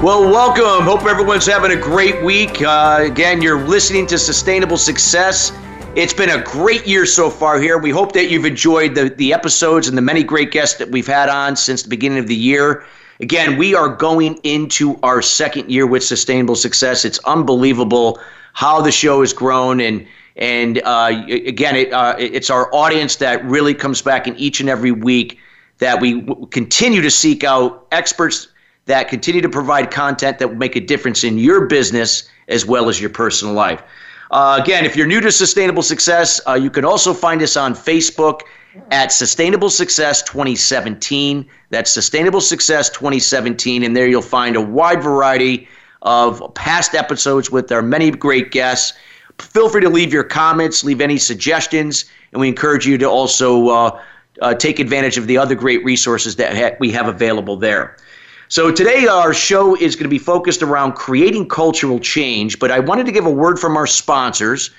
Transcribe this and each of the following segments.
Well, welcome. Hope everyone's having a great week. Uh, again, you're listening to Sustainable Success. It's been a great year so far here. We hope that you've enjoyed the, the episodes and the many great guests that we've had on since the beginning of the year. Again, we are going into our second year with Sustainable Success. It's unbelievable how the show has grown and and uh, again, it, uh, it's our audience that really comes back in each and every week that we w- continue to seek out experts that continue to provide content that will make a difference in your business as well as your personal life. Uh, again, if you're new to Sustainable Success, uh, you can also find us on Facebook at Sustainable Success 2017. That's Sustainable Success 2017. And there you'll find a wide variety of past episodes with our many great guests. Feel free to leave your comments, leave any suggestions, and we encourage you to also uh, uh take advantage of the other great resources that ha- we have available there. So today our show is going to be focused around creating cultural change, but I wanted to give a word from our sponsors.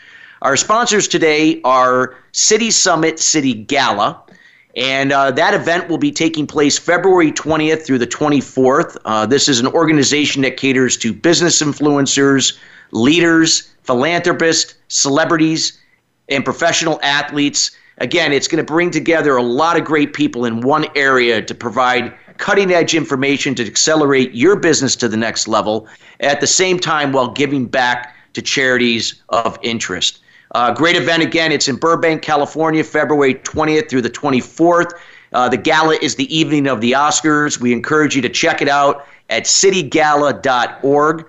Our sponsors today are City Summit City Gala. And uh, that event will be taking place February 20th through the 24th. Uh, this is an organization that caters to business influencers, leaders, philanthropists, celebrities, and professional athletes. Again, it's going to bring together a lot of great people in one area to provide cutting edge information to accelerate your business to the next level at the same time while giving back to charities of interest. Uh, great event again. It's in Burbank, California, February 20th through the 24th. Uh, the gala is the evening of the Oscars. We encourage you to check it out at citygala.org.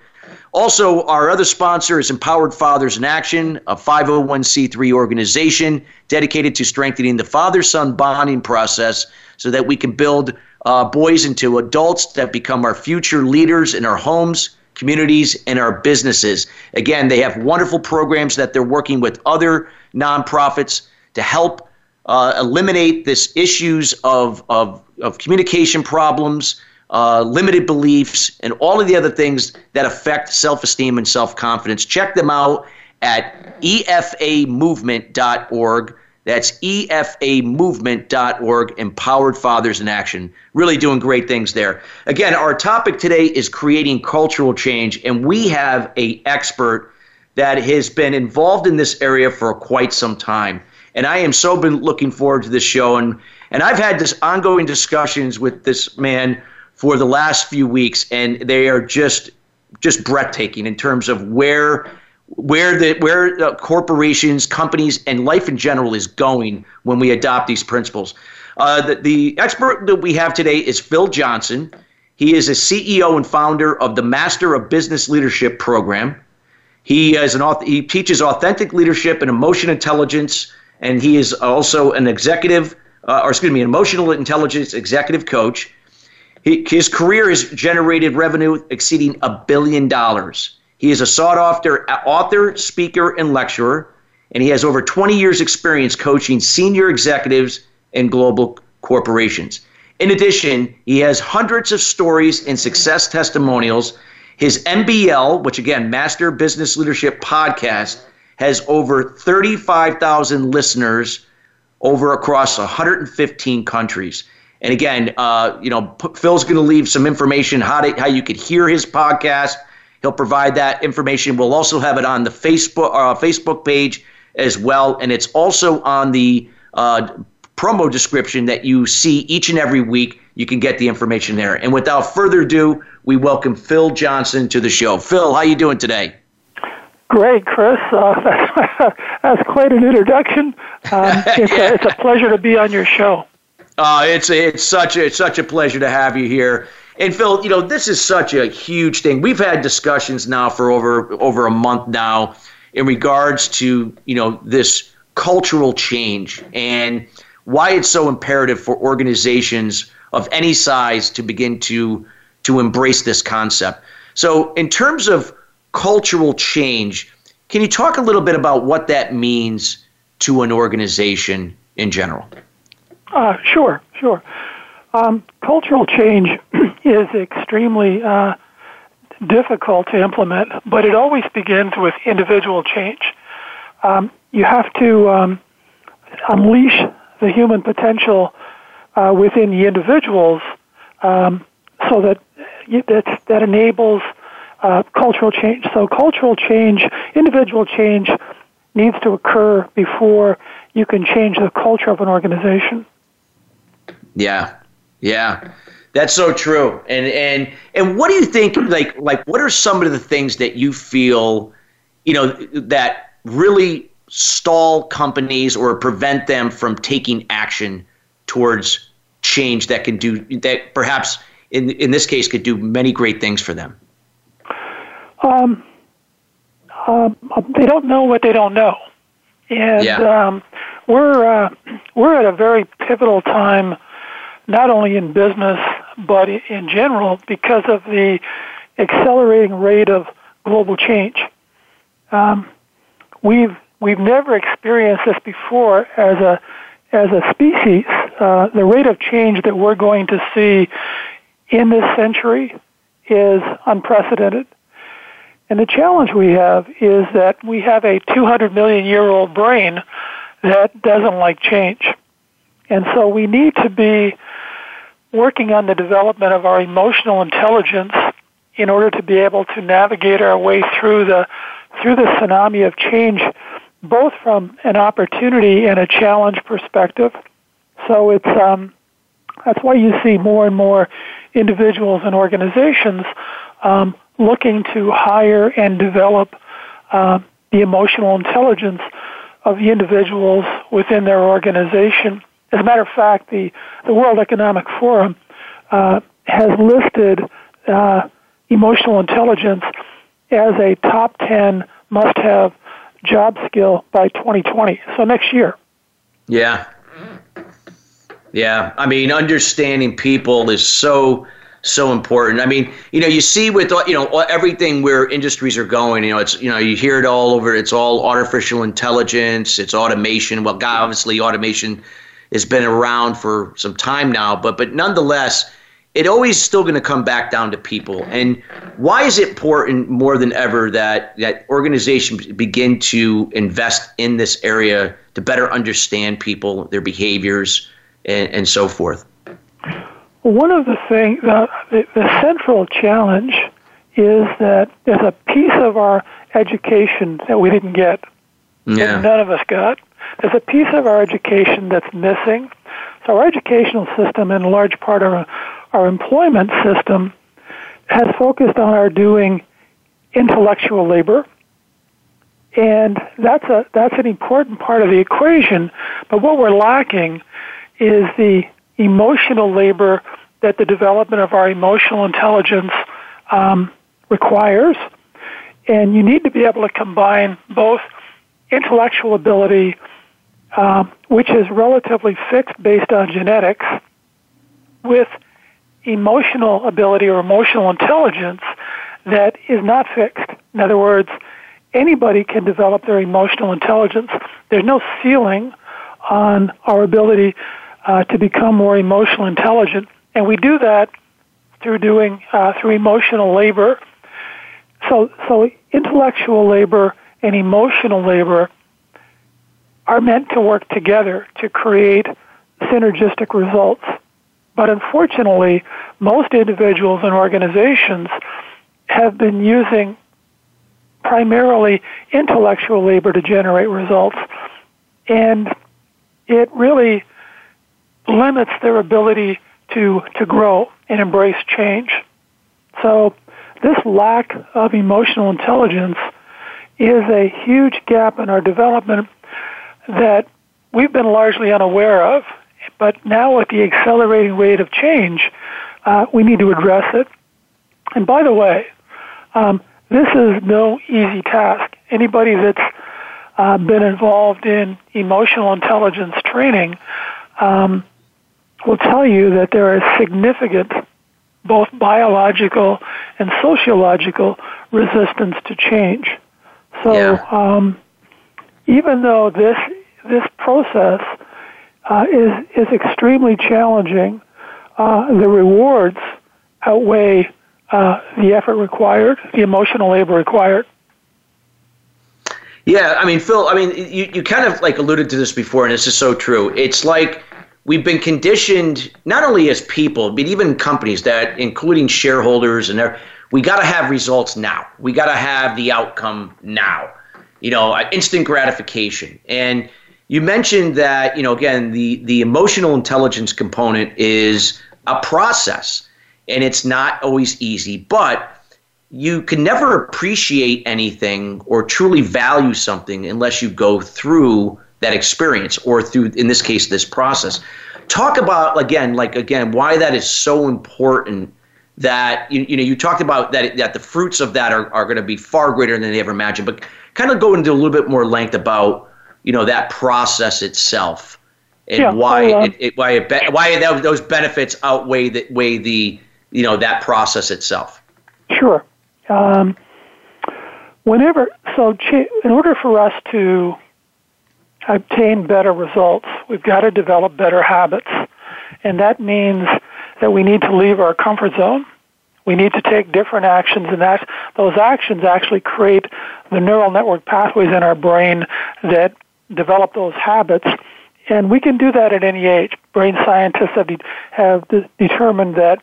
Also, our other sponsor is Empowered Fathers in Action, a 501c3 organization dedicated to strengthening the father son bonding process so that we can build uh, boys into adults that become our future leaders in our homes, communities, and our businesses. Again, they have wonderful programs that they're working with other nonprofits to help uh, eliminate this issues of, of, of communication problems, uh, limited beliefs, and all of the other things that affect self esteem and self confidence. Check them out at efamovement.org. That's efamovement.org, Empowered Fathers in Action. Really doing great things there. Again, our topic today is creating cultural change, and we have a expert that has been involved in this area for quite some time. And I am so been looking forward to this show, and and I've had this ongoing discussions with this man for the last few weeks, and they are just just breathtaking in terms of where where the where corporations, companies, and life in general is going when we adopt these principles. Uh, the, the expert that we have today is Phil Johnson. He is a CEO and founder of the Master of Business Leadership program. He is an author, he teaches authentic leadership and emotion intelligence, and he is also an executive, uh, or excuse me, an emotional intelligence executive coach. He, his career has generated revenue exceeding a billion dollars. He is a sought after author, speaker, and lecturer, and he has over 20 years' experience coaching senior executives in global corporations. In addition, he has hundreds of stories and success testimonials. His MBL, which again, Master Business Leadership Podcast, has over 35,000 listeners over across 115 countries. And again, uh, you know, Phil's going to leave some information how to, how you could hear his podcast He'll provide that information. We'll also have it on the Facebook uh, Facebook page as well, and it's also on the uh, promo description that you see each and every week. You can get the information there. And without further ado, we welcome Phil Johnson to the show. Phil, how you doing today? Great, Chris. Uh, that's, that's, quite an introduction. Um, it's, a, it's, a, pleasure to be on your show. Uh, it's it's such a, it's such a pleasure to have you here. And Phil, you know, this is such a huge thing. We've had discussions now for over over a month now in regards to, you know, this cultural change and why it's so imperative for organizations of any size to begin to to embrace this concept. So, in terms of cultural change, Can you talk a little bit about what that means to an organization in general? Uh, sure, sure. Um, cultural change is extremely uh, difficult to implement, but it always begins with individual change. Um, you have to um, unleash the human potential uh, within the individuals um, so that that, that enables uh, cultural change. So cultural change, individual change needs to occur before you can change the culture of an organization. Yeah, yeah, that's so true. And and and what do you think? Like like what are some of the things that you feel, you know, that really stall companies or prevent them from taking action towards change that can do that perhaps in in this case could do many great things for them? Um, um, they don't know what they don't know, and yeah. um, we're uh, we're at a very pivotal time, not only in business but in general because of the accelerating rate of global change. Um, we've we've never experienced this before as a as a species. Uh, the rate of change that we're going to see in this century is unprecedented. And the challenge we have is that we have a 200 million year old brain that doesn't like change. And so we need to be working on the development of our emotional intelligence in order to be able to navigate our way through the through the tsunami of change both from an opportunity and a challenge perspective. So it's um, that's why you see more and more individuals and organizations um, looking to hire and develop uh, the emotional intelligence of the individuals within their organization. As a matter of fact, the, the World Economic Forum uh, has listed uh, emotional intelligence as a top 10 must have job skill by 2020, so next year. Yeah. Yeah. I mean, understanding people is so so important. I mean, you know, you see with you know everything where industries are going. You know, it's you know you hear it all over. It's all artificial intelligence. It's automation. Well, God, obviously, automation has been around for some time now, but but nonetheless, it always still going to come back down to people. And why is it important more than ever that that organizations begin to invest in this area to better understand people, their behaviors, and, and so forth? One of the things, uh, the, the central challenge is that there's a piece of our education that we didn't get, yeah. that none of us got. There's a piece of our education that's missing. So our educational system, in large part, our, our employment system, has focused on our doing intellectual labor, and that's a that's an important part of the equation. But what we're lacking is the emotional labor that the development of our emotional intelligence um, requires. And you need to be able to combine both intellectual ability, um, which is relatively fixed based on genetics, with emotional ability or emotional intelligence that is not fixed. In other words, anybody can develop their emotional intelligence. There's no ceiling on our ability uh, to become more emotional intelligent, and we do that through doing uh, through emotional labor. So, so intellectual labor and emotional labor are meant to work together to create synergistic results. But unfortunately, most individuals and organizations have been using primarily intellectual labor to generate results. And it really limits their ability to, to grow and embrace change. So this lack of emotional intelligence is a huge gap in our development that we've been largely unaware of. But now with the accelerating rate of change, uh, we need to address it. And by the way, um, this is no easy task. Anybody that's uh, been involved in emotional intelligence training um, will tell you that there is significant both biological and sociological resistance to change. So yeah. um, even though this this process uh, is is extremely challenging, uh, the rewards outweigh uh, the effort required, the emotional labor required. Yeah, I mean, Phil, I mean, you, you kind of like alluded to this before, and this is so true. It's like we've been conditioned, not only as people, but even companies that, including shareholders, and we got to have results now. We got to have the outcome now. You know, uh, instant gratification. And you mentioned that, you know, again, the the emotional intelligence component is a process, and it's not always easy, but you can never appreciate anything or truly value something unless you go through that experience or through in this case this process talk about again like again why that is so important that you, you know you talked about that that the fruits of that are, are going to be far greater than they ever imagined but kind of go into a little bit more length about you know that process itself and yeah, why uh, it, it, why it be, why those benefits outweigh the weigh the you know that process itself sure um, whenever, so in order for us to obtain better results, we've got to develop better habits. And that means that we need to leave our comfort zone. We need to take different actions, and that those actions actually create the neural network pathways in our brain that develop those habits. And we can do that at any age. Brain scientists have, de- have de- determined that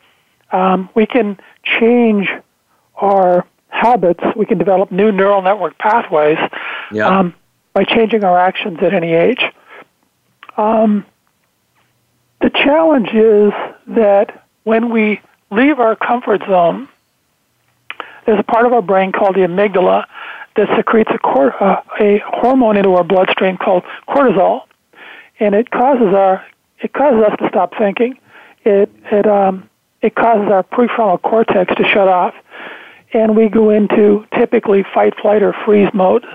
um, we can change our habits, we can develop new neural network pathways yeah. um, by changing our actions at any age. Um, the challenge is that when we leave our comfort zone, there's a part of our brain called the amygdala that secretes a, cor- uh, a hormone into our bloodstream called cortisol, and it causes our it causes us to stop thinking. It it um, it causes our prefrontal cortex to shut off, and we go into typically fight, flight, or freeze mode.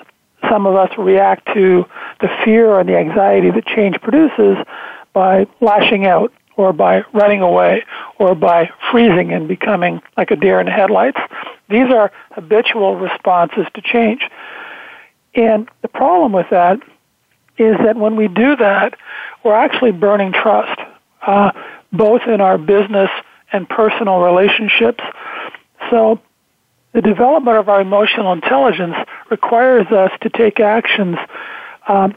Some of us react to the fear and the anxiety that change produces by lashing out or by running away or by freezing and becoming like a deer in headlights. These are habitual responses to change. And the problem with that is that when we do that, we're actually burning trust, uh, both in our business and personal relationships. So the development of our emotional intelligence requires us to take actions um,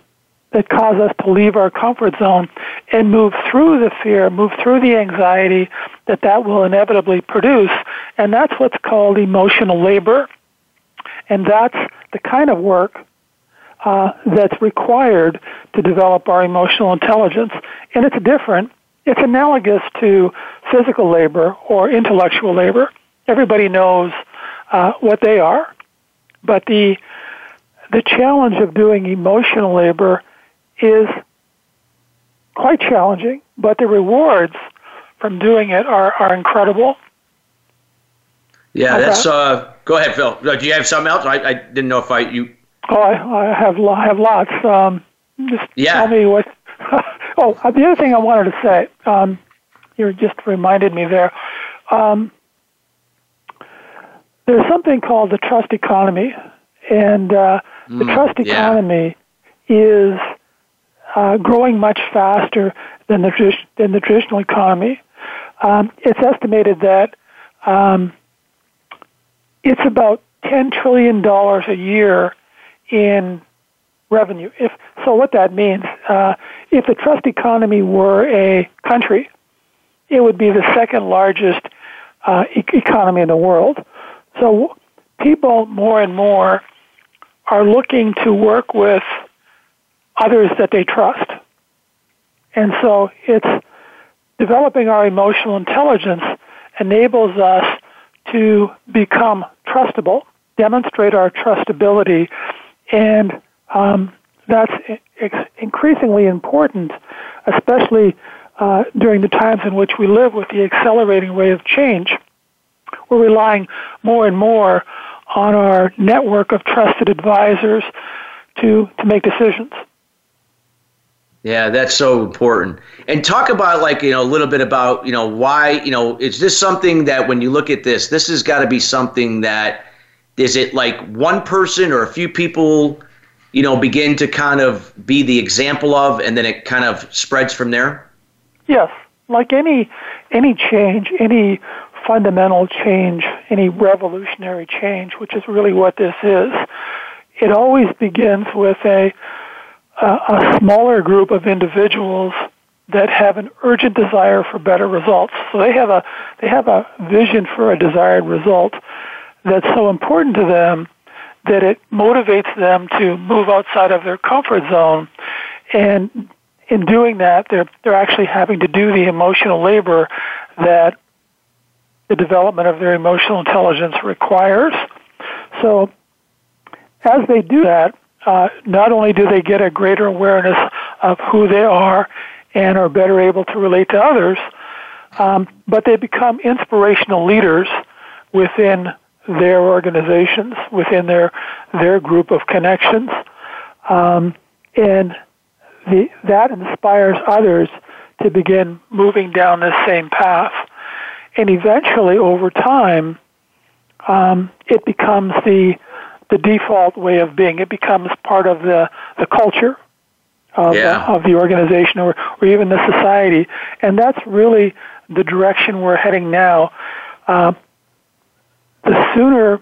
that cause us to leave our comfort zone and move through the fear, move through the anxiety that that will inevitably produce. And that's what's called emotional labor. And that's the kind of work uh, that's required to develop our emotional intelligence. And it's different. It's analogous to physical labor or intellectual labor. Everybody knows uh, what they are. But the the challenge of doing emotional labor is quite challenging, but the rewards from doing it are, are incredible. Yeah, that's. Uh, go ahead, Phil. Uh, do you have something else? I, I didn't know if I you. Oh, I, I have I have lots. Um, just yeah. tell me what. oh, the other thing I wanted to say. Um, you just reminded me there. Um, there's something called the trust economy, and uh, mm, the trust economy yeah. is uh, growing much faster than the than the traditional economy. Um, it's estimated that um, it's about ten trillion dollars a year in revenue. If so, what that means, uh, if the trust economy were a country, it would be the second largest uh, e- economy in the world. So people more and more are looking to work with others that they trust. And so it's developing our emotional intelligence enables us to become trustable, demonstrate our trustability, and um, that's increasingly important, especially uh, during the times in which we live with the accelerating rate of change we're relying more and more on our network of trusted advisors to, to make decisions. Yeah, that's so important. And talk about like, you know, a little bit about, you know, why, you know, is this something that when you look at this, this has got to be something that is it like one person or a few people, you know, begin to kind of be the example of, and then it kind of spreads from there? Yes, like any any change, any fundamental change, any revolutionary change, which is really what this is. It always begins with a a, smaller group of individuals that have an urgent desire for better results. So they have a they have a vision for a desired result that's so important to them that it motivates them to move outside of their comfort zone and in doing that they're they're actually having to do the emotional labor that the development of their emotional intelligence requires. So as they do that, uh, not only do they get a greater awareness of who they are and are better able to relate to others, um, but they become inspirational leaders within their organizations, within their their group of connections, um, and the, that inspires others to begin moving down this same path. And eventually, over time, um, it becomes the the default way of being. It becomes part of the, the culture of, yeah. uh, of the organization or, or even the society. And that's really the direction we're heading now. Uh, the sooner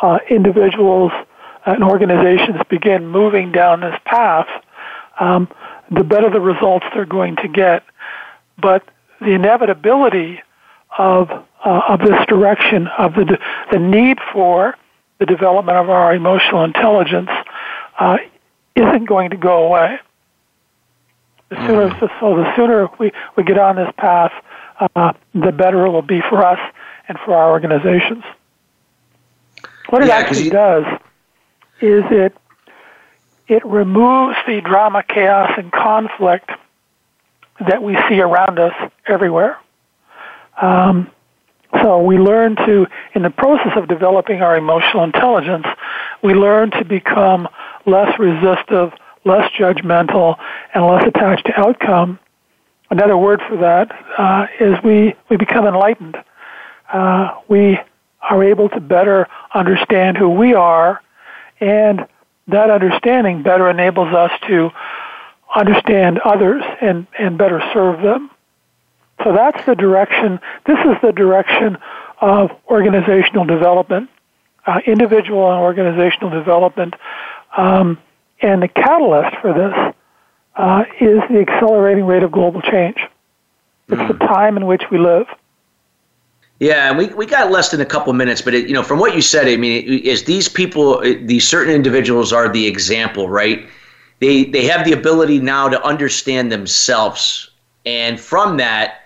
uh, individuals and organizations begin moving down this path, um, the better the results they're going to get. But the inevitability of uh, of this direction, of the the need for the development of our emotional intelligence uh, isn't going to go away. The sooner, mm. so the sooner we, we get on this path, uh, the better it will be for us and for our organizations. What it yeah, actually you... does is it it removes the drama, chaos, and conflict that we see around us everywhere. Um, so we learn to, in the process of developing our emotional intelligence, we learn to become less resistive, less judgmental, and less attached to outcome. Another word for that uh, is we, we become enlightened. Uh, we are able to better understand who we are, and that understanding better enables us to understand others and, and better serve them. So that's the direction. This is the direction of organizational development, uh, individual and organizational development. Um, and the catalyst for this uh, is the accelerating rate of global change. It's mm. the time in which we live. Yeah, and we, we got less than a couple minutes, but it, you know, from what you said, I mean, is these people, these certain individuals are the example, right? They they have the ability now to understand themselves, and from that,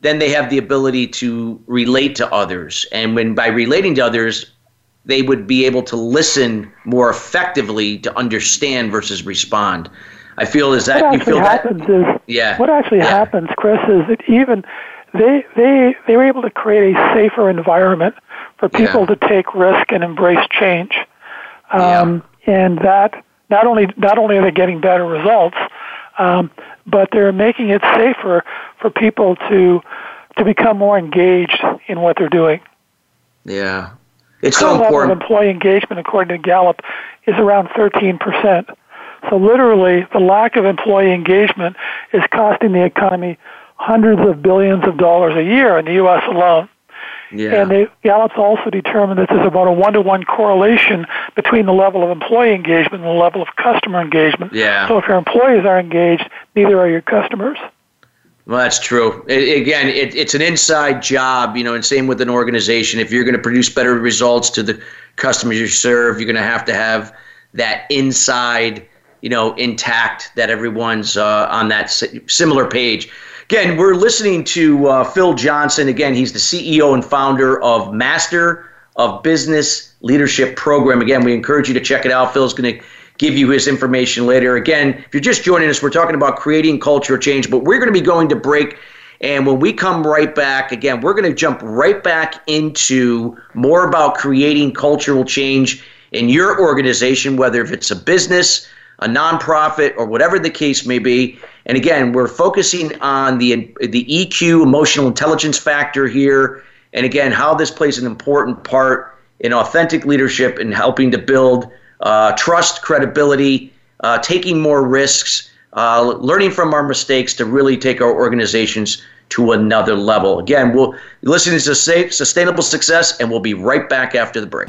then they have the ability to relate to others. And when by relating to others, they would be able to listen more effectively to understand versus respond. I feel is that you feel happens that? Is, yeah. What actually yeah. happens, Chris, is that even they they they were able to create a safer environment for people yeah. to take risk and embrace change. Um, yeah. And that not only not only are they getting better results, um, but they're making it safer for people to to become more engaged in what they're doing. Yeah, it's so important. level of employee engagement, according to Gallup, is around 13 percent. So literally, the lack of employee engagement is costing the economy hundreds of billions of dollars a year in the U.S. alone. Yeah. And they, Gallup's also determined that there's about a one-to-one correlation between the level of employee engagement and the level of customer engagement. Yeah. So if your employees are engaged, neither are your customers. Well, that's true. It, again, it, it's an inside job, you know, and same with an organization. If you're going to produce better results to the customers you serve, you're going to have to have that inside, you know, intact, that everyone's uh, on that similar page. Again, we're listening to uh, Phil Johnson. Again, he's the CEO and founder of Master of Business Leadership Program. Again, we encourage you to check it out. Phil's going to give you his information later. Again, if you're just joining us, we're talking about creating cultural change, but we're going to be going to break. And when we come right back, again, we're going to jump right back into more about creating cultural change in your organization, whether if it's a business, a nonprofit, or whatever the case may be. And again, we're focusing on the the EQ, emotional intelligence factor here, and again, how this plays an important part in authentic leadership and helping to build uh, trust, credibility, uh, taking more risks, uh, learning from our mistakes to really take our organizations to another level. Again, we'll listen to Sustainable Success, and we'll be right back after the break.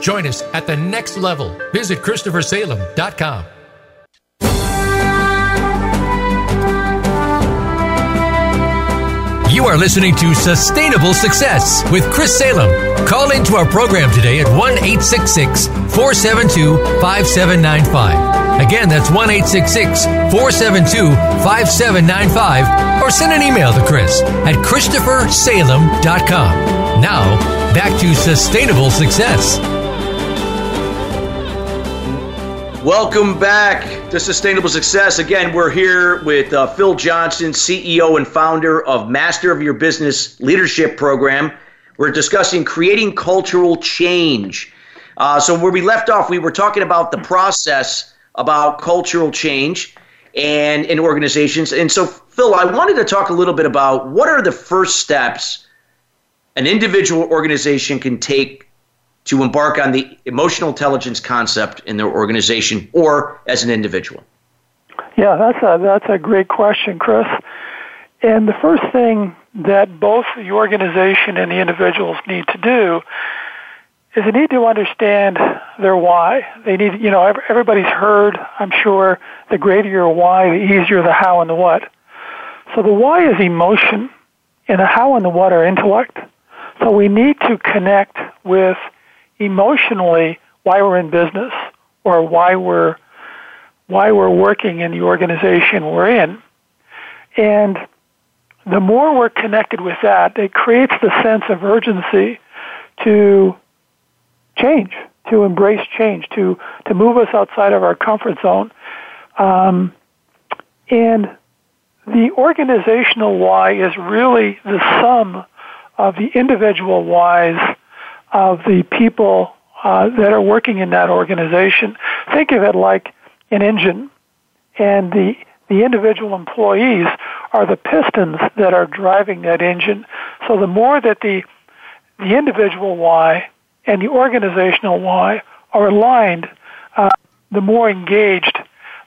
Join us at the next level. Visit ChristopherSalem.com. You are listening to Sustainable Success with Chris Salem. Call into our program today at 1 866 472 5795. Again, that's 1 866 472 5795. Or send an email to Chris at ChristopherSalem.com. Now, back to Sustainable Success. Welcome back to Sustainable Success. Again, we're here with uh, Phil Johnson, CEO and founder of Master of Your Business Leadership Program. We're discussing creating cultural change. Uh, so, where we left off, we were talking about the process about cultural change and in organizations. And so, Phil, I wanted to talk a little bit about what are the first steps an individual organization can take to embark on the emotional intelligence concept in their organization or as an individual? Yeah, that's a that's a great question, Chris. And the first thing that both the organization and the individuals need to do is they need to understand their why. They need, you know, everybody's heard, I'm sure, the greater your why, the easier the how and the what. So the why is emotion, and the how and the what are intellect. So we need to connect with emotionally why we're in business or why we're why we're working in the organization we're in. And the more we're connected with that, it creates the sense of urgency to change, to embrace change, to, to move us outside of our comfort zone. Um, and the organizational why is really the sum of the individual whys of the people uh, that are working in that organization. Think of it like an engine, and the the individual employees are the pistons that are driving that engine. So the more that the the individual why and the organizational why are aligned, uh, the more engaged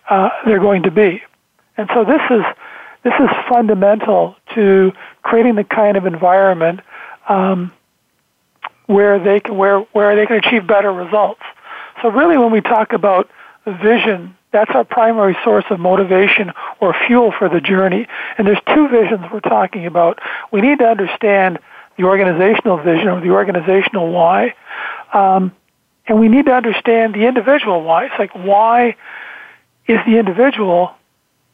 uh, they're going to be. And so this is this is fundamental to creating the kind of environment um, where they can where where they can achieve better results. So really, when we talk about vision, that's our primary source of motivation or fuel for the journey. And there's two visions we're talking about. We need to understand the organizational vision or the organizational why. Um, and we need to understand the individual why. It's like, why is the individual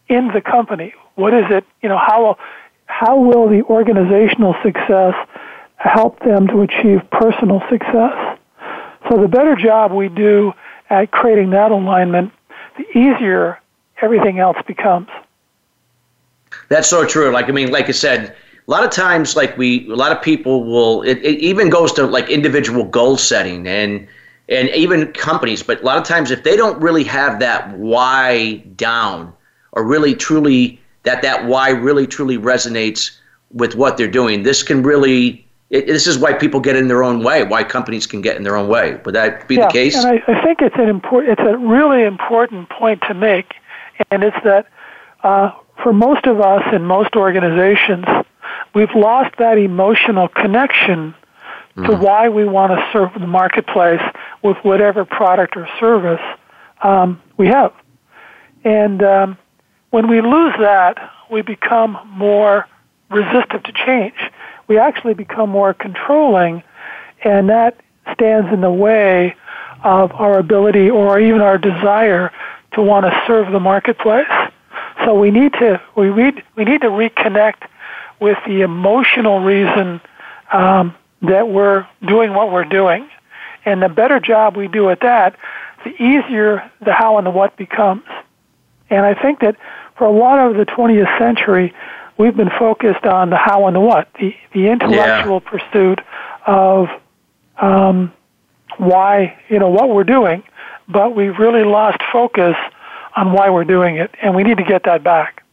in the company? What is it, you know, how, how will the organizational success help them to achieve personal success? So the better job we do at creating that alignment, the easier everything else becomes. That's so true. Like I mean, like I said, a lot of times, like we, a lot of people will. It, it even goes to like individual goal setting and and even companies. But a lot of times, if they don't really have that why down, or really truly that that why really truly resonates with what they're doing, this can really it, this is why people get in their own way. Why companies can get in their own way. Would that be yeah, the case? And I, I think it's an important, it's a really important point to make, and it's that uh, for most of us in most organizations, we've lost that emotional connection to mm-hmm. why we want to serve the marketplace with whatever product or service um, we have. And um, when we lose that, we become more resistant to change we actually become more controlling, and that stands in the way of our ability or even our desire to want to serve the marketplace. So we need to we need, we need to reconnect with the emotional reason um, that we're doing what we're doing, and the better job we do at that, the easier the how and the what becomes. And I think that for a lot of the 20th century, we've been focused on the how and the what, the, the intellectual yeah. pursuit of um, why, you know, what we're doing, but we've really lost focus on why we're doing it, and we need to get that back.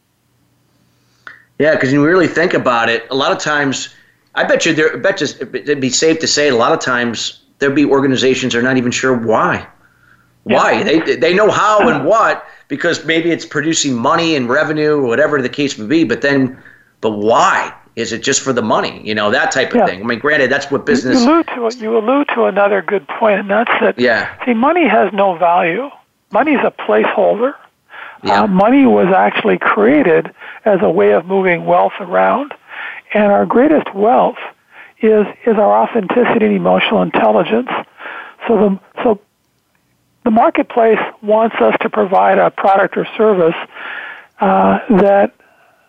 Yeah, because when you really think about it, a lot of times, I bet you there, I bet you it'd be safe to say a lot of times there'd be organizations that are not even sure why. Why? Yeah. They, they know how and what because maybe it's producing money and revenue or whatever the case may be, but then, but why? Is it just for the money? You know, that type of yeah. thing. I mean, granted, that's what business. You allude, to, you allude to another good point, and that's that, yeah. see, money has no value. Money is a placeholder. Yeah. Uh, money was actually created as a way of moving wealth around. And our greatest wealth is, is our authenticity and emotional intelligence. So the, so the marketplace wants us to provide a product or service uh, that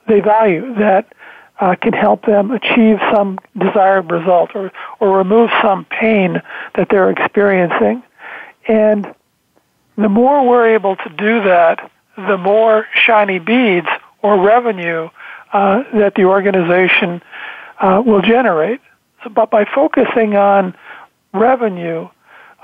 they value, that uh, can help them achieve some desired result or, or remove some pain that they're experiencing. And the more we're able to do that, the more shiny beads or revenue uh, that the organization uh, will generate. So, but by focusing on revenue,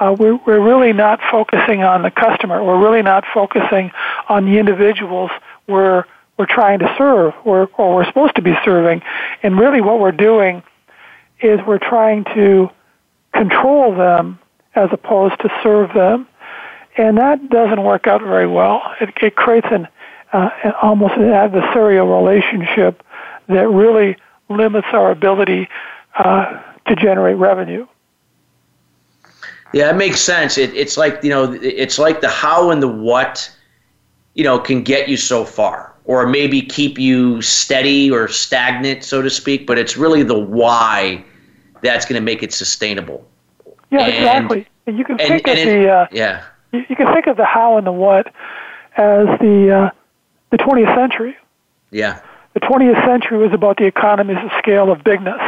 uh, we're, we're really not focusing on the customer. We're really not focusing on the individuals we're, we're trying to serve or, or we're supposed to be serving. And really what we're doing is we're trying to control them as opposed to serve them. And that doesn't work out very well. It, it creates an, uh, an almost an adversarial relationship that really limits our ability uh, to generate revenue. Yeah, it makes sense. It, it's like you know, it's like the how and the what, you know, can get you so far, or maybe keep you steady or stagnant, so to speak. But it's really the why that's going to make it sustainable. Yeah, and, exactly. And you can think and, of the uh, yeah. You, you, can think of the how and the what as the uh, the 20th century. Yeah. The 20th century was about the economies of scale of bigness.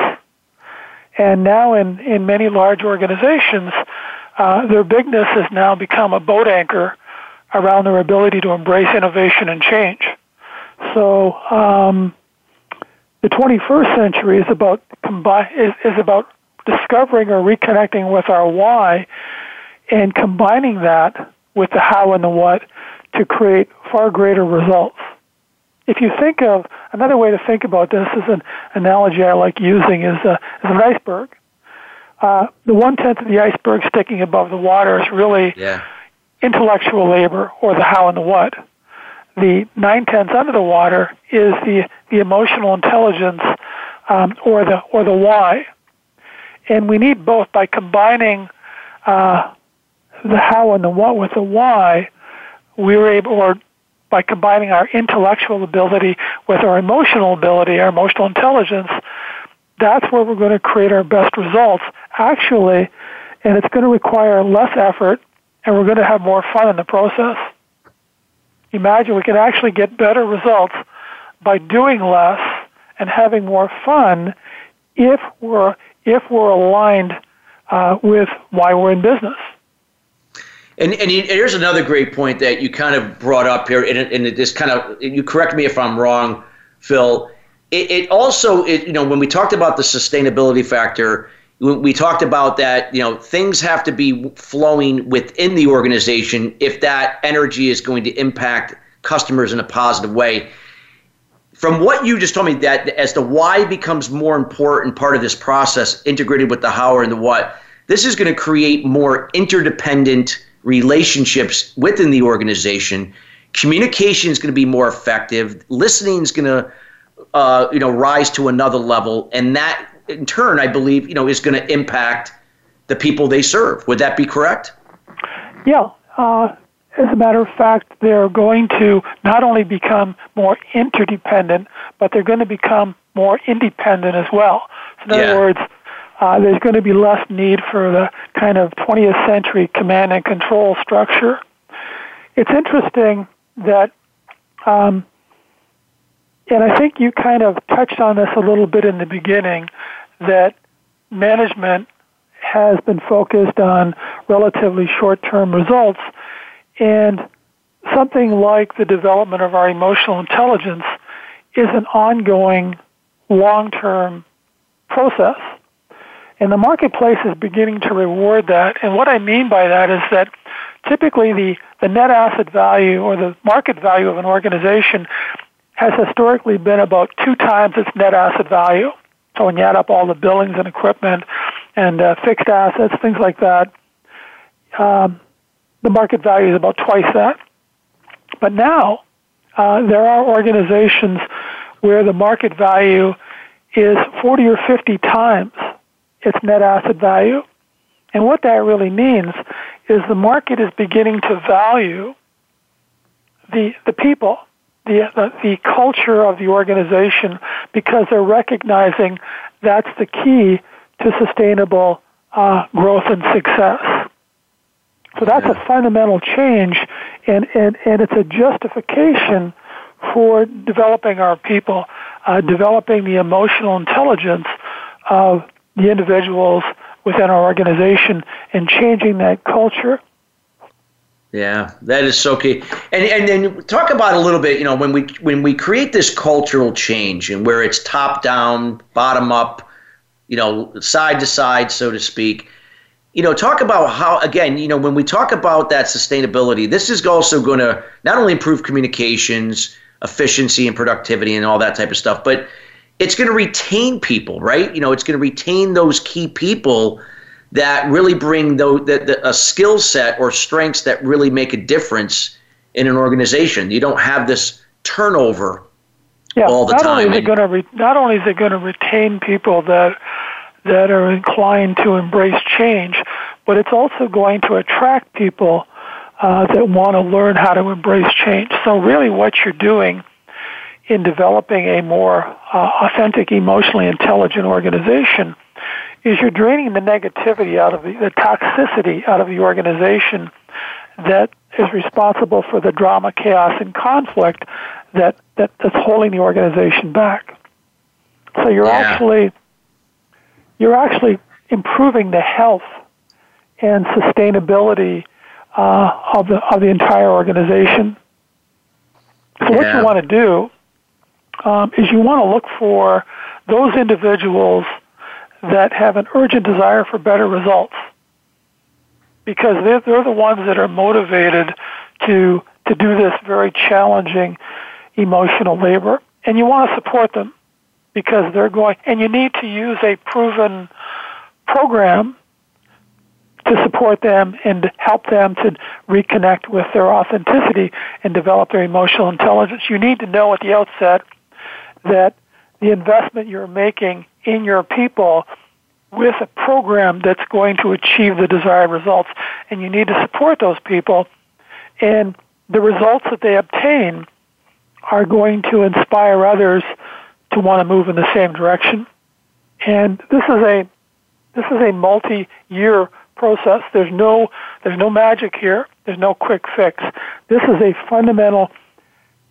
And now, in, in many large organizations, uh, their bigness has now become a boat anchor around their ability to embrace innovation and change. So, um, the 21st century is about combine is, is about discovering or reconnecting with our why, and combining that with the how and the what to create far greater results. If you think of another way to think about this is an analogy I like using is, a, is an iceberg. Uh, the one tenth of the iceberg sticking above the water is really yeah. intellectual labor or the how and the what. The nine tenths under the water is the, the emotional intelligence um, or the or the why. And we need both by combining uh, the how and the what with the why, we were able, or by combining our intellectual ability with our emotional ability, our emotional intelligence, that's where we're going to create our best results, actually, and it's going to require less effort, and we're going to have more fun in the process. Imagine we can actually get better results by doing less and having more fun if we're if we're aligned uh, with why we're in business. And, and here's another great point that you kind of brought up here, and, and it is kind of you correct me if I'm wrong, Phil. It, it also, it, you know, when we talked about the sustainability factor, we talked about that. You know, things have to be flowing within the organization if that energy is going to impact customers in a positive way from what you just told me that as the why becomes more important part of this process integrated with the how and the what this is going to create more interdependent relationships within the organization communication is going to be more effective listening is going to uh, you know rise to another level and that in turn i believe you know is going to impact the people they serve would that be correct yeah uh, as a matter of fact, they're going to not only become more interdependent, but they're going to become more independent as well. So in yeah. other words, uh, there's going to be less need for the kind of 20th century command and control structure. It's interesting that, um, and I think you kind of touched on this a little bit in the beginning, that management has been focused on relatively short term results and something like the development of our emotional intelligence is an ongoing, long term process. And the marketplace is beginning to reward that. And what I mean by that is that typically the, the net asset value or the market value of an organization has historically been about two times its net asset value. So when you add up all the buildings and equipment and uh, fixed assets, things like that, um, the market value is about twice that. But now uh, there are organizations where the market value is 40 or 50 times its net asset value. And what that really means is the market is beginning to value the, the people, the, the, the culture of the organization, because they're recognizing that's the key to sustainable uh, growth and success. So that's a fundamental change, and, and, and it's a justification for developing our people, uh, developing the emotional intelligence of the individuals within our organization, and changing that culture. Yeah, that is so key. And and then talk about a little bit, you know, when we when we create this cultural change and where it's top down, bottom up, you know, side to side, so to speak you know, talk about how, again, you know, when we talk about that sustainability, this is also going to not only improve communications, efficiency, and productivity and all that type of stuff, but it's going to retain people, right? You know, it's going to retain those key people that really bring the, the a skill set or strengths that really make a difference in an organization. You don't have this turnover yeah, all the not time. Only is it going to re- not only is it going to retain people that that are inclined to embrace change, but it's also going to attract people uh, that want to learn how to embrace change. So, really, what you're doing in developing a more uh, authentic, emotionally intelligent organization is you're draining the negativity out of the, the toxicity out of the organization that is responsible for the drama, chaos, and conflict that, that that's holding the organization back. So you're yeah. actually you're actually improving the health and sustainability uh, of the of the entire organization. So yeah. what you want to do um, is you want to look for those individuals that have an urgent desire for better results because they're, they're the ones that are motivated to to do this very challenging emotional labor and you want to support them because they're going, and you need to use a proven program to support them and help them to reconnect with their authenticity and develop their emotional intelligence. You need to know at the outset that the investment you're making in your people with a program that's going to achieve the desired results. And you need to support those people. And the results that they obtain are going to inspire others to want to move in the same direction. And this is a this is a multi-year process. There's no there's no magic here. There's no quick fix. This is a fundamental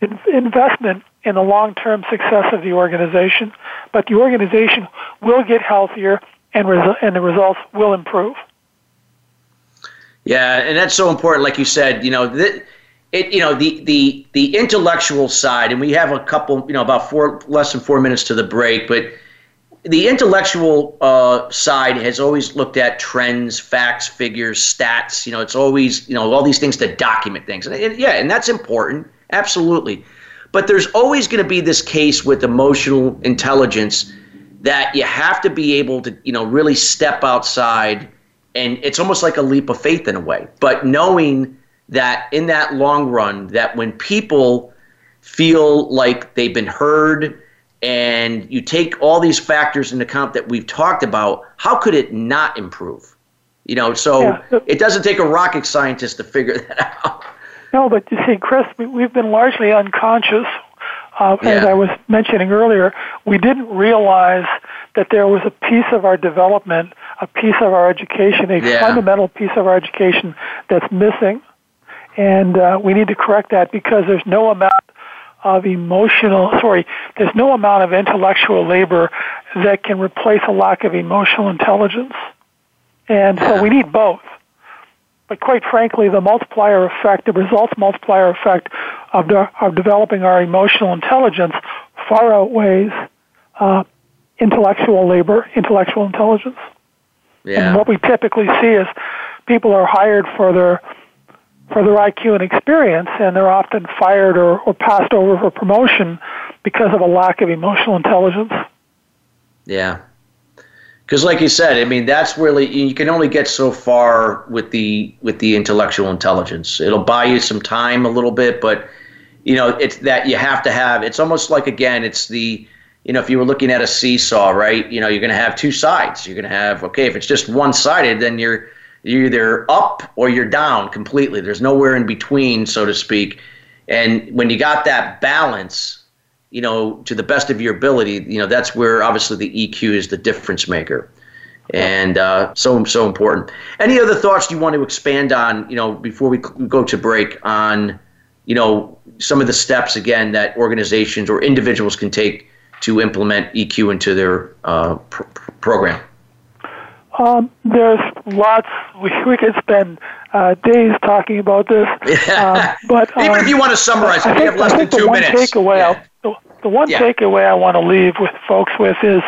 in- investment in the long-term success of the organization. But the organization will get healthier, and res- and the results will improve. Yeah, and that's so important. Like you said, you know, th- it, you know, the the the intellectual side, and we have a couple, you know, about four less than four minutes to the break, but the intellectual uh, side has always looked at trends, facts, figures, stats. You know, it's always you know all these things to document things. And, and yeah, and that's important, absolutely. But there's always going to be this case with emotional intelligence that you have to be able to you know really step outside, and it's almost like a leap of faith in a way. But knowing that in that long run, that when people feel like they've been heard and you take all these factors into account that we've talked about, how could it not improve? You know, so yeah. it doesn't take a rocket scientist to figure that out. No, but you see, Chris, we've been largely unconscious. Uh, yeah. As I was mentioning earlier, we didn't realize that there was a piece of our development, a piece of our education, a yeah. fundamental piece of our education that's missing. And uh, we need to correct that because there's no amount of emotional, sorry, there's no amount of intellectual labor that can replace a lack of emotional intelligence. And so we need both. But quite frankly, the multiplier effect, the results multiplier effect of, de- of developing our emotional intelligence far outweighs uh, intellectual labor, intellectual intelligence. Yeah. And what we typically see is people are hired for their for their IQ and experience, and they're often fired or, or passed over for promotion because of a lack of emotional intelligence. Yeah. Because, like you said, I mean, that's really you can only get so far with the with the intellectual intelligence. It'll buy you some time a little bit, but you know, it's that you have to have. It's almost like again, it's the you know, if you were looking at a seesaw, right? You know, you're going to have two sides. You're going to have okay, if it's just one sided, then you're you're either up or you're down completely. There's nowhere in between, so to speak. And when you got that balance, you know, to the best of your ability, you know, that's where obviously the EQ is the difference maker. And uh, so so important. Any other thoughts you want to expand on, you know, before we go to break on, you know, some of the steps again that organizations or individuals can take to implement EQ into their uh, pr- program? Um, there's lots. We, we could spend uh, days talking about this. Yeah. Um, but um, even if you want to summarize, I we have less than two one minutes. Takeaway yeah. The, one yeah. takeaway I want to leave with folks with is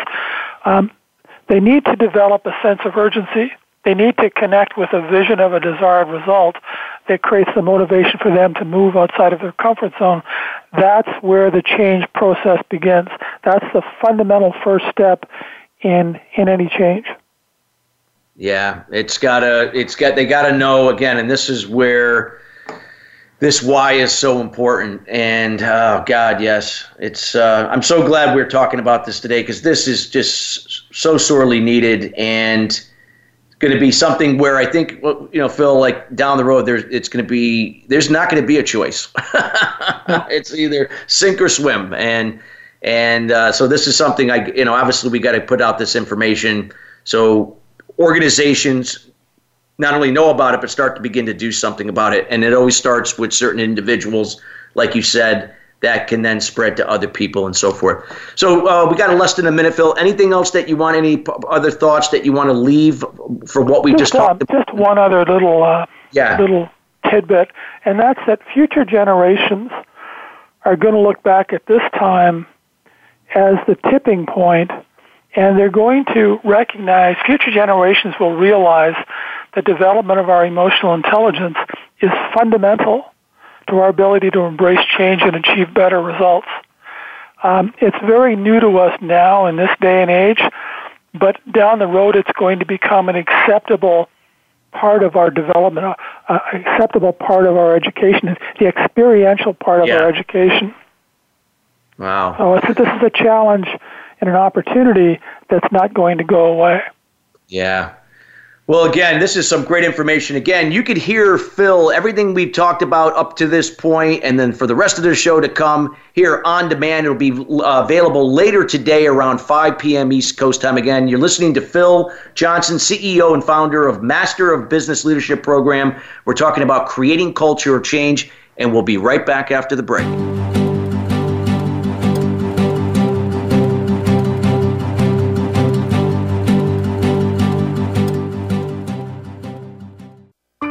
um, they need to develop a sense of urgency. They need to connect with a vision of a desired result that creates the motivation for them to move outside of their comfort zone. That's where the change process begins. That's the fundamental first step in in any change. Yeah, it's gotta, it's got, they gotta know again, and this is where this why is so important. And oh God, yes, it's. Uh, I'm so glad we're talking about this today because this is just so sorely needed and going to be something where I think you know, Phil, like down the road, there's it's going to be there's not going to be a choice. it's either sink or swim, and and uh, so this is something I you know obviously we got to put out this information so organizations not only know about it but start to begin to do something about it. And it always starts with certain individuals like you said that can then spread to other people and so forth. So uh, we got a less than a minute phil. Anything else that you want any other thoughts that you want to leave for what we just, just uh, talked about just one other little uh, yeah. little tidbit and that's that future generations are going to look back at this time as the tipping point and they're going to recognize, future generations will realize the development of our emotional intelligence is fundamental to our ability to embrace change and achieve better results. Um, it's very new to us now in this day and age, but down the road it's going to become an acceptable part of our development, uh, uh, acceptable part of our education, the experiential part of yeah. our education. Wow. So this is a challenge and an opportunity that's not going to go away. Yeah. Well, again, this is some great information. Again, you could hear Phil, everything we've talked about up to this point, and then for the rest of the show to come here on demand. It'll be uh, available later today around 5 p.m. East Coast time. Again, you're listening to Phil Johnson, CEO and founder of Master of Business Leadership Program. We're talking about creating culture change, and we'll be right back after the break.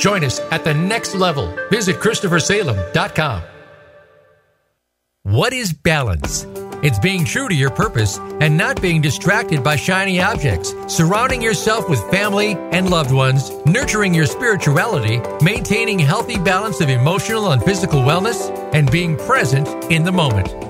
Join us at the next level. Visit ChristopherSalem.com. What is balance? It's being true to your purpose and not being distracted by shiny objects, surrounding yourself with family and loved ones, nurturing your spirituality, maintaining healthy balance of emotional and physical wellness, and being present in the moment.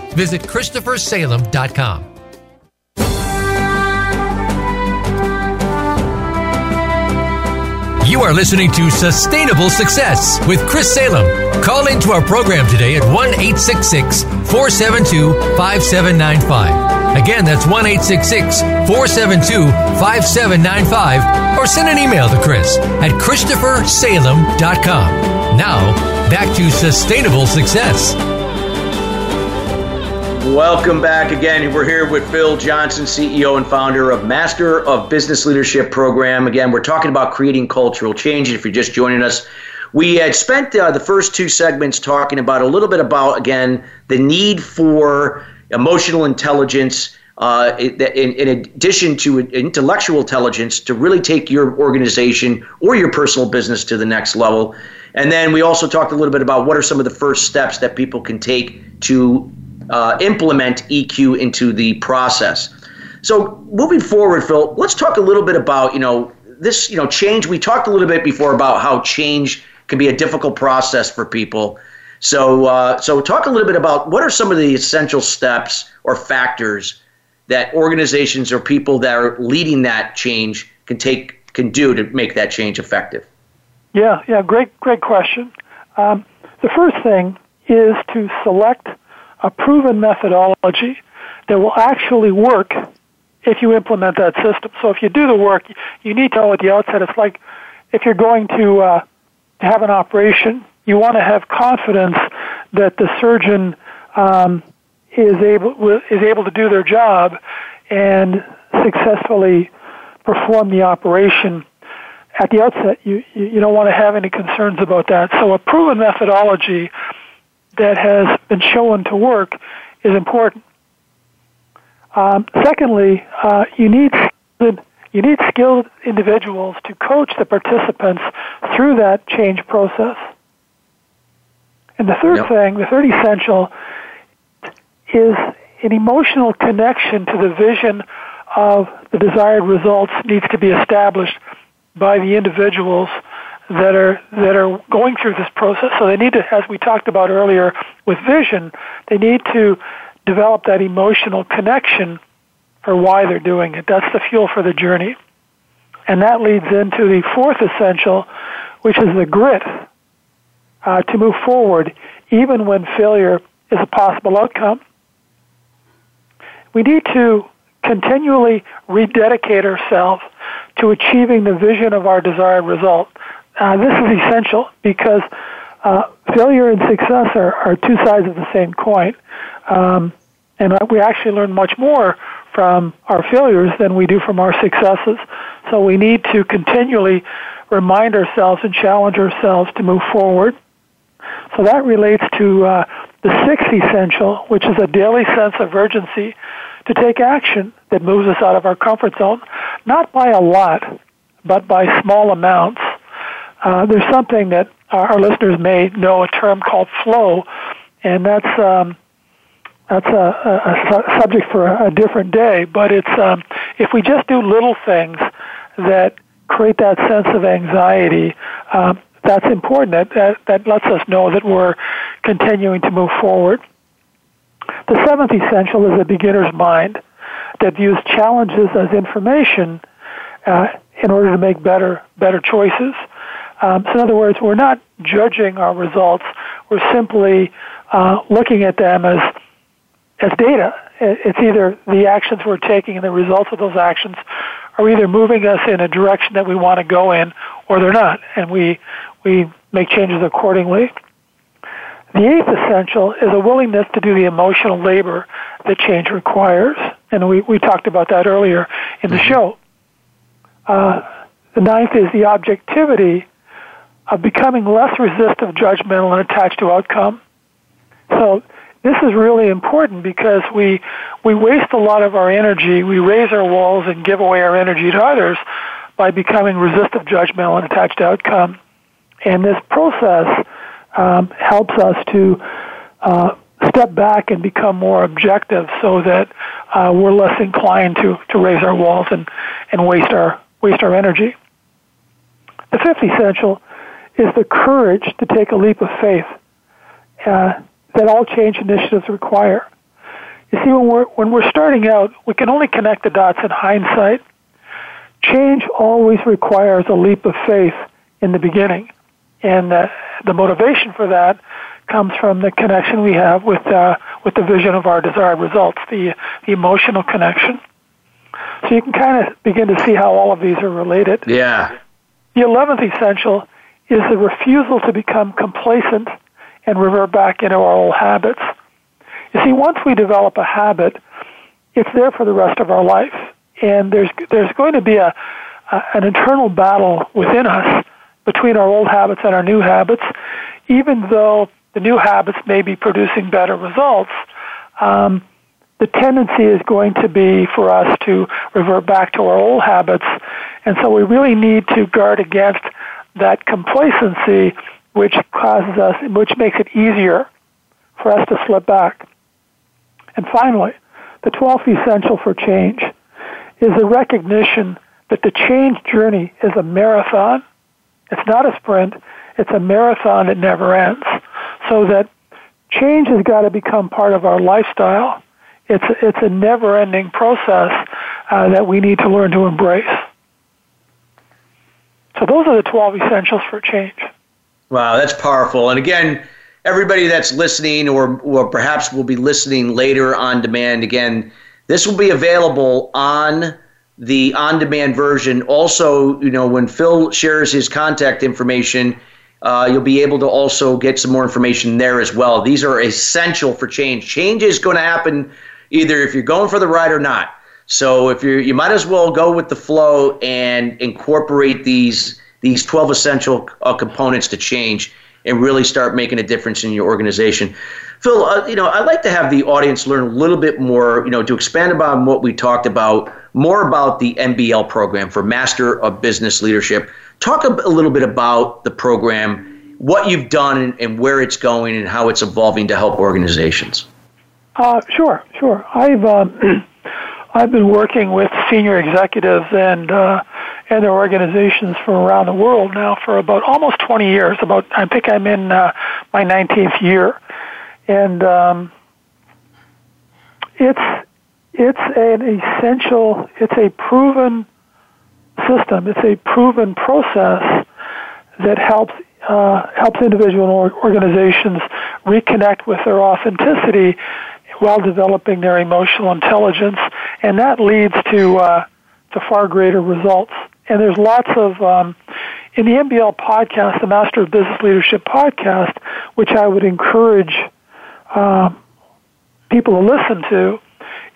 Visit ChristopherSalem.com. You are listening to Sustainable Success with Chris Salem. Call into our program today at 1 866 472 5795. Again, that's 1 866 472 5795. Or send an email to Chris at ChristopherSalem.com. Now, back to Sustainable Success. Welcome back again. We're here with Phil Johnson, CEO and founder of Master of Business Leadership Program. Again, we're talking about creating cultural change. If you're just joining us, we had spent uh, the first two segments talking about a little bit about, again, the need for emotional intelligence. Uh, in, in, addition to intellectual intelligence, to really take your organization or your personal business to the next level. And then we also talked a little bit about what are some of the first steps that people can take to uh, implement EQ into the process. So moving forward, Phil, let's talk a little bit about you know this you know change. We talked a little bit before about how change can be a difficult process for people. So uh, so talk a little bit about what are some of the essential steps or factors that organizations or people that are leading that change can take can do to make that change effective. Yeah, yeah, great, great question. Um, the first thing is to select a proven methodology that will actually work if you implement that system. So if you do the work, you need to know at the outset. It's like if you're going to, uh, have an operation, you want to have confidence that the surgeon um, is able is able to do their job and successfully perform the operation. At the outset, you you don't want to have any concerns about that. So a proven methodology that has been shown to work is important. Um, secondly, uh, you need you need skilled individuals to coach the participants through that change process. And the third yep. thing, the third essential, is an emotional connection to the vision of the desired results needs to be established by the individuals that are that are going through this process. So they need to, as we talked about earlier with vision, they need to develop that emotional connection for why they're doing it. That's the fuel for the journey. And that leads into the fourth essential, which is the grit uh, to move forward, even when failure is a possible outcome. We need to continually rededicate ourselves to achieving the vision of our desired result. Uh, this is essential because uh, failure and success are, are, two sides of the same coin. Um, and we actually learn much more from our failures than we do from our successes. So we need to continually remind ourselves and challenge ourselves to move forward. So that relates to uh, the sixth essential, which is a daily sense of urgency to take action that moves us out of our comfort zone, not by a lot, but by small amounts. Uh, there's something that our, listeners may know a term called flow, and that's um, that's a, a, a, subject for a, different day. But it's um, if we just do little things that create that sense of anxiety, um, that's important. That, that that lets us know that we're continuing to move forward. The seventh essential is a beginner's mind that views challenges as information uh, in order to make better better choices. Um, so, in other words, we're not judging our results. We're simply uh, looking at them as as data. It's either the actions we're taking and the results of those actions are either moving us in a direction that we want to go in, or they're not, and we we make changes accordingly. The eighth essential is a willingness to do the emotional labor that change requires, and we, we talked about that earlier in the mm-hmm. show. Uh, the ninth is the objectivity of becoming less resistive, judgmental, and attached to outcome. So this is really important because we we waste a lot of our energy, we raise our walls and give away our energy to others by becoming resistive, judgmental, and attached to outcome. And this process um, helps us to uh, step back and become more objective so that uh, we're less inclined to, to raise our walls and, and waste our waste our energy. The fifth essential is the courage to take a leap of faith uh, that all change initiatives require. You see, when we're, when we're starting out, we can only connect the dots in hindsight. Change always requires a leap of faith in the beginning. And uh, the motivation for that comes from the connection we have with, uh, with the vision of our desired results, the, the emotional connection. So you can kind of begin to see how all of these are related. Yeah. The 11th essential is the refusal to become complacent and revert back into our old habits. You see, once we develop a habit, it's there for the rest of our life. And there's, there's going to be a, a, an internal battle within us between our old habits and our new habits, even though the new habits may be producing better results. Um, the tendency is going to be for us to revert back to our old habits, and so we really need to guard against that complacency, which causes us, which makes it easier for us to slip back. And finally, the 12th essential for change is the recognition that the change journey is a marathon it's not a sprint. It's a marathon that never ends. So that change has got to become part of our lifestyle. It's it's a never-ending process uh, that we need to learn to embrace. So those are the 12 essentials for change. Wow, that's powerful. And again, everybody that's listening or, or perhaps will be listening later on demand, again, this will be available on the on-demand version. Also, you know, when Phil shares his contact information, uh, you'll be able to also get some more information there as well. These are essential for change. Change is going to happen either if you're going for the ride or not. So if you you might as well go with the flow and incorporate these these 12 essential uh, components to change and really start making a difference in your organization. Phil, uh, you know, I'd like to have the audience learn a little bit more, you know, to expand upon what we talked about, more about the MBL program for Master of Business Leadership. Talk a, a little bit about the program, what you've done, and, and, where it's going, and how it's evolving to help organizations. Uh, sure, sure. I've um, I've been working with senior executives and uh, and their organizations from around the world now for about almost 20 years. About I think I'm in uh, my 19th year, and um, it's it's an essential, it's a proven system, it's a proven process that helps uh, helps individual organizations reconnect with their authenticity while developing their emotional intelligence, and that leads to uh, to far greater results. And there's lots of um, in the MBL podcast, the Master of Business Leadership podcast, which I would encourage uh, people to listen to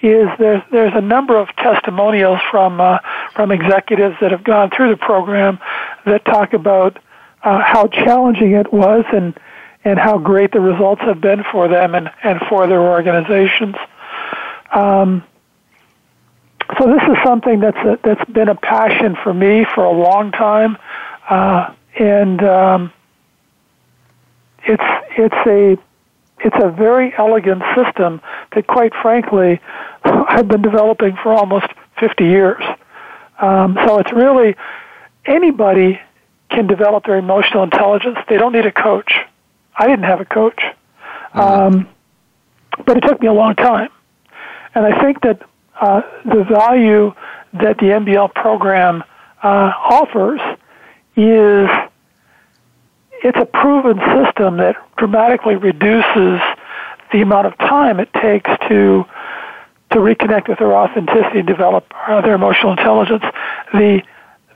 is there's there's a number of testimonials from uh, from executives that have gone through the program that talk about uh, how challenging it was and and how great the results have been for them and, and for their organizations. Um, so this is something that's a, that's been a passion for me for a long time, uh, and um, it's it's a it's a very elegant system that, quite frankly, I've been developing for almost 50 years. Um, so it's really anybody can develop their emotional intelligence. They don't need a coach. I didn't have a coach, um, but it took me a long time. And I think that uh, the value that the MBL program uh, offers is it's a proven system that dramatically reduces the amount of time it takes to to reconnect with their authenticity and develop their emotional intelligence. The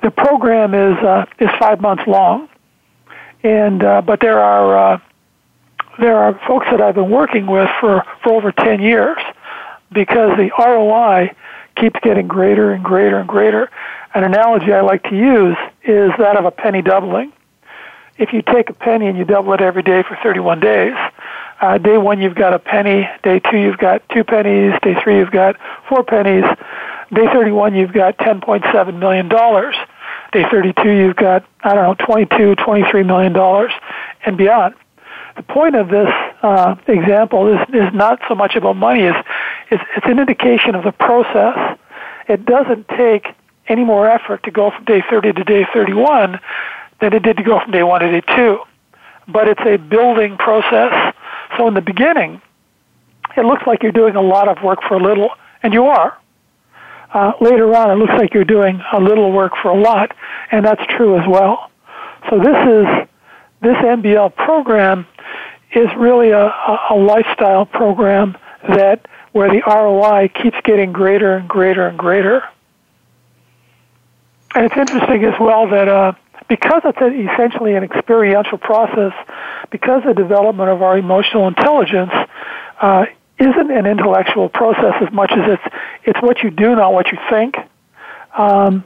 the program is uh, is five months long, and uh, but there are uh, there are folks that I've been working with for for over ten years because the ROI keeps getting greater and greater and greater. An analogy I like to use is that of a penny doubling if you take a penny and you double it every day for 31 days, uh, day one you've got a penny, day two you've got two pennies, day three you've got four pennies, day 31 you've got 10.7 million dollars, day 32 you've got I don't know 22, 23 million dollars, and beyond. The point of this uh, example is is not so much about money; is it's, it's an indication of the process. It doesn't take any more effort to go from day 30 to day 31 than it did to go from day one to day two. But it's a building process. So in the beginning, it looks like you're doing a lot of work for a little, and you are. Uh, later on, it looks like you're doing a little work for a lot, and that's true as well. So this is this MBL program is really a, a lifestyle program that where the ROI keeps getting greater and greater and greater. And it's interesting as well that uh, because it's essentially an experiential process, because the development of our emotional intelligence uh, isn't an intellectual process as much as it's it's what you do, not what you think. Um,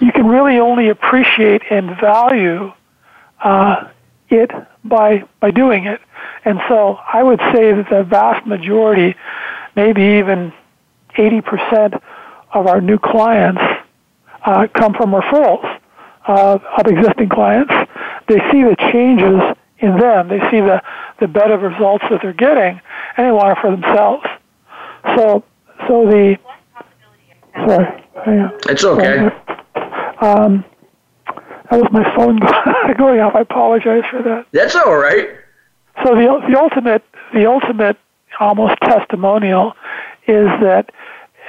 you can really only appreciate and value uh, it by by doing it. And so I would say that the vast majority, maybe even 80% of our new clients uh, come from referrals uh, of existing clients. They see the changes in them. They see the, the better results that they're getting, and they want it for themselves. So, so the sorry, it's okay. Um, that was my phone going off. I apologize for that. That's all right. So the the ultimate the ultimate almost testimonial is that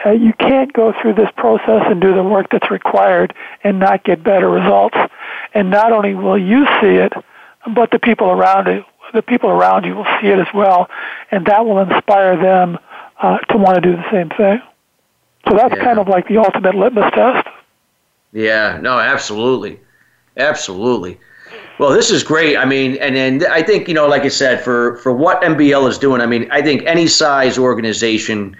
uh, you can't go through this process and do the work that's required and not get better results. And not only will you see it, but the people around it, the people around you will see it as well, and that will inspire them uh, to want to do the same thing. So that's yeah. kind of like the ultimate litmus test. Yeah, no, absolutely, absolutely. Well, this is great. I mean, and and I think you know, like I said, for for what MBL is doing, I mean, I think any size organization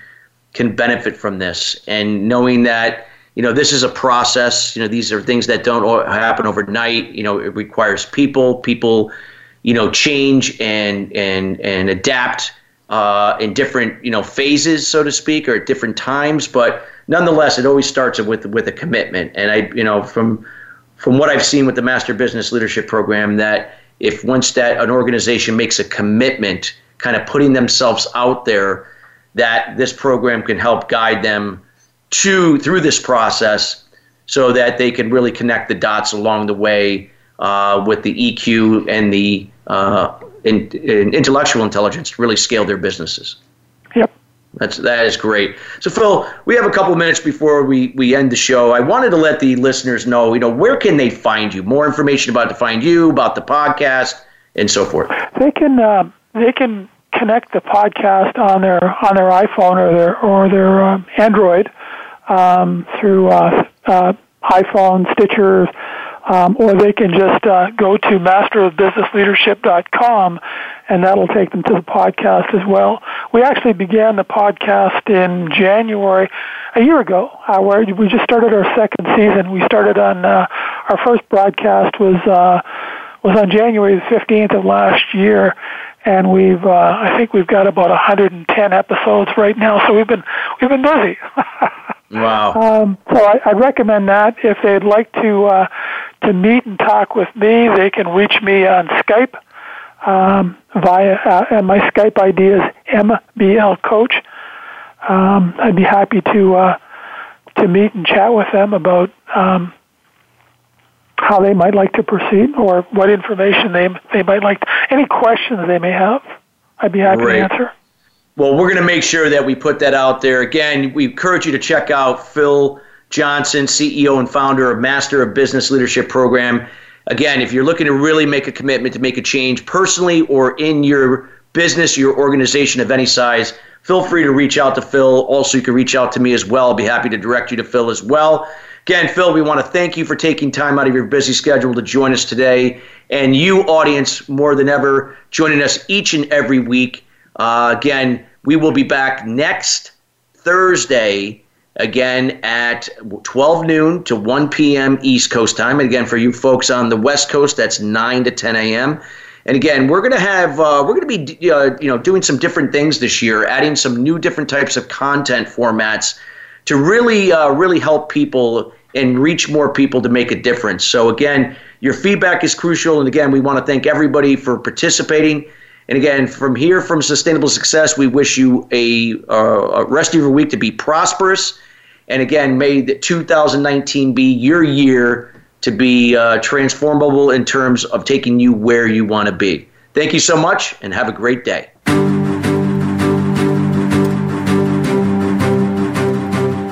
can benefit from this and knowing that you know this is a process you know these are things that don't happen overnight you know it requires people people you know change and and and adapt uh, in different you know phases so to speak or at different times but nonetheless it always starts with with a commitment and i you know from from what i've seen with the master business leadership program that if once that an organization makes a commitment kind of putting themselves out there that this program can help guide them to through this process so that they can really connect the dots along the way uh, with the EQ and the uh, in, in intellectual intelligence to really scale their businesses. Yep. That's that is great. So Phil, we have a couple minutes before we, we end the show. I wanted to let the listeners know, you know, where can they find you? More information about to find you, about the podcast, and so forth. They can uh, they can connect the podcast on their on their iPhone or their or their um, Android um, through uh, uh, iPhone, Stitcher, um, or they can just uh, go to masterofbusinessleadership.com and that'll take them to the podcast as well. We actually began the podcast in January a year ago, uh, where we just started our second season. We started on uh, our first broadcast was uh, was on January the fifteenth of last year, and we've uh, I think we've got about 110 episodes right now. So we've been we've been busy. wow. Um, so I, I'd recommend that if they'd like to uh, to meet and talk with me, they can reach me on Skype um, via uh, and my Skype ID is MBL Coach. Um, I'd be happy to uh, to meet and chat with them about um, how they might like to proceed or what information they they might like, to, any questions they may have. I'd be happy Great. to answer. Well, we're going to make sure that we put that out there. Again, we encourage you to check out Phil Johnson, CEO and founder of Master of Business Leadership Program. Again, if you're looking to really make a commitment to make a change personally or in your business, your organization of any size, feel free to reach out to Phil. Also, you can reach out to me as well. I'll be happy to direct you to Phil as well. Again, Phil, we want to thank you for taking time out of your busy schedule to join us today. And you, audience, more than ever, joining us each and every week. Uh, again, we will be back next Thursday, again at 12 noon to 1 p.m. East Coast time. And again, for you folks on the West Coast, that's 9 to 10 a.m. And again, we're going to have uh, we're going to be uh, you know doing some different things this year, adding some new different types of content formats to really uh, really help people and reach more people to make a difference. So again, your feedback is crucial, and again, we want to thank everybody for participating. And again, from here, from Sustainable Success, we wish you a, uh, a rest of your week to be prosperous. And again, may 2019 be your year to be uh, transformable in terms of taking you where you want to be. Thank you so much, and have a great day.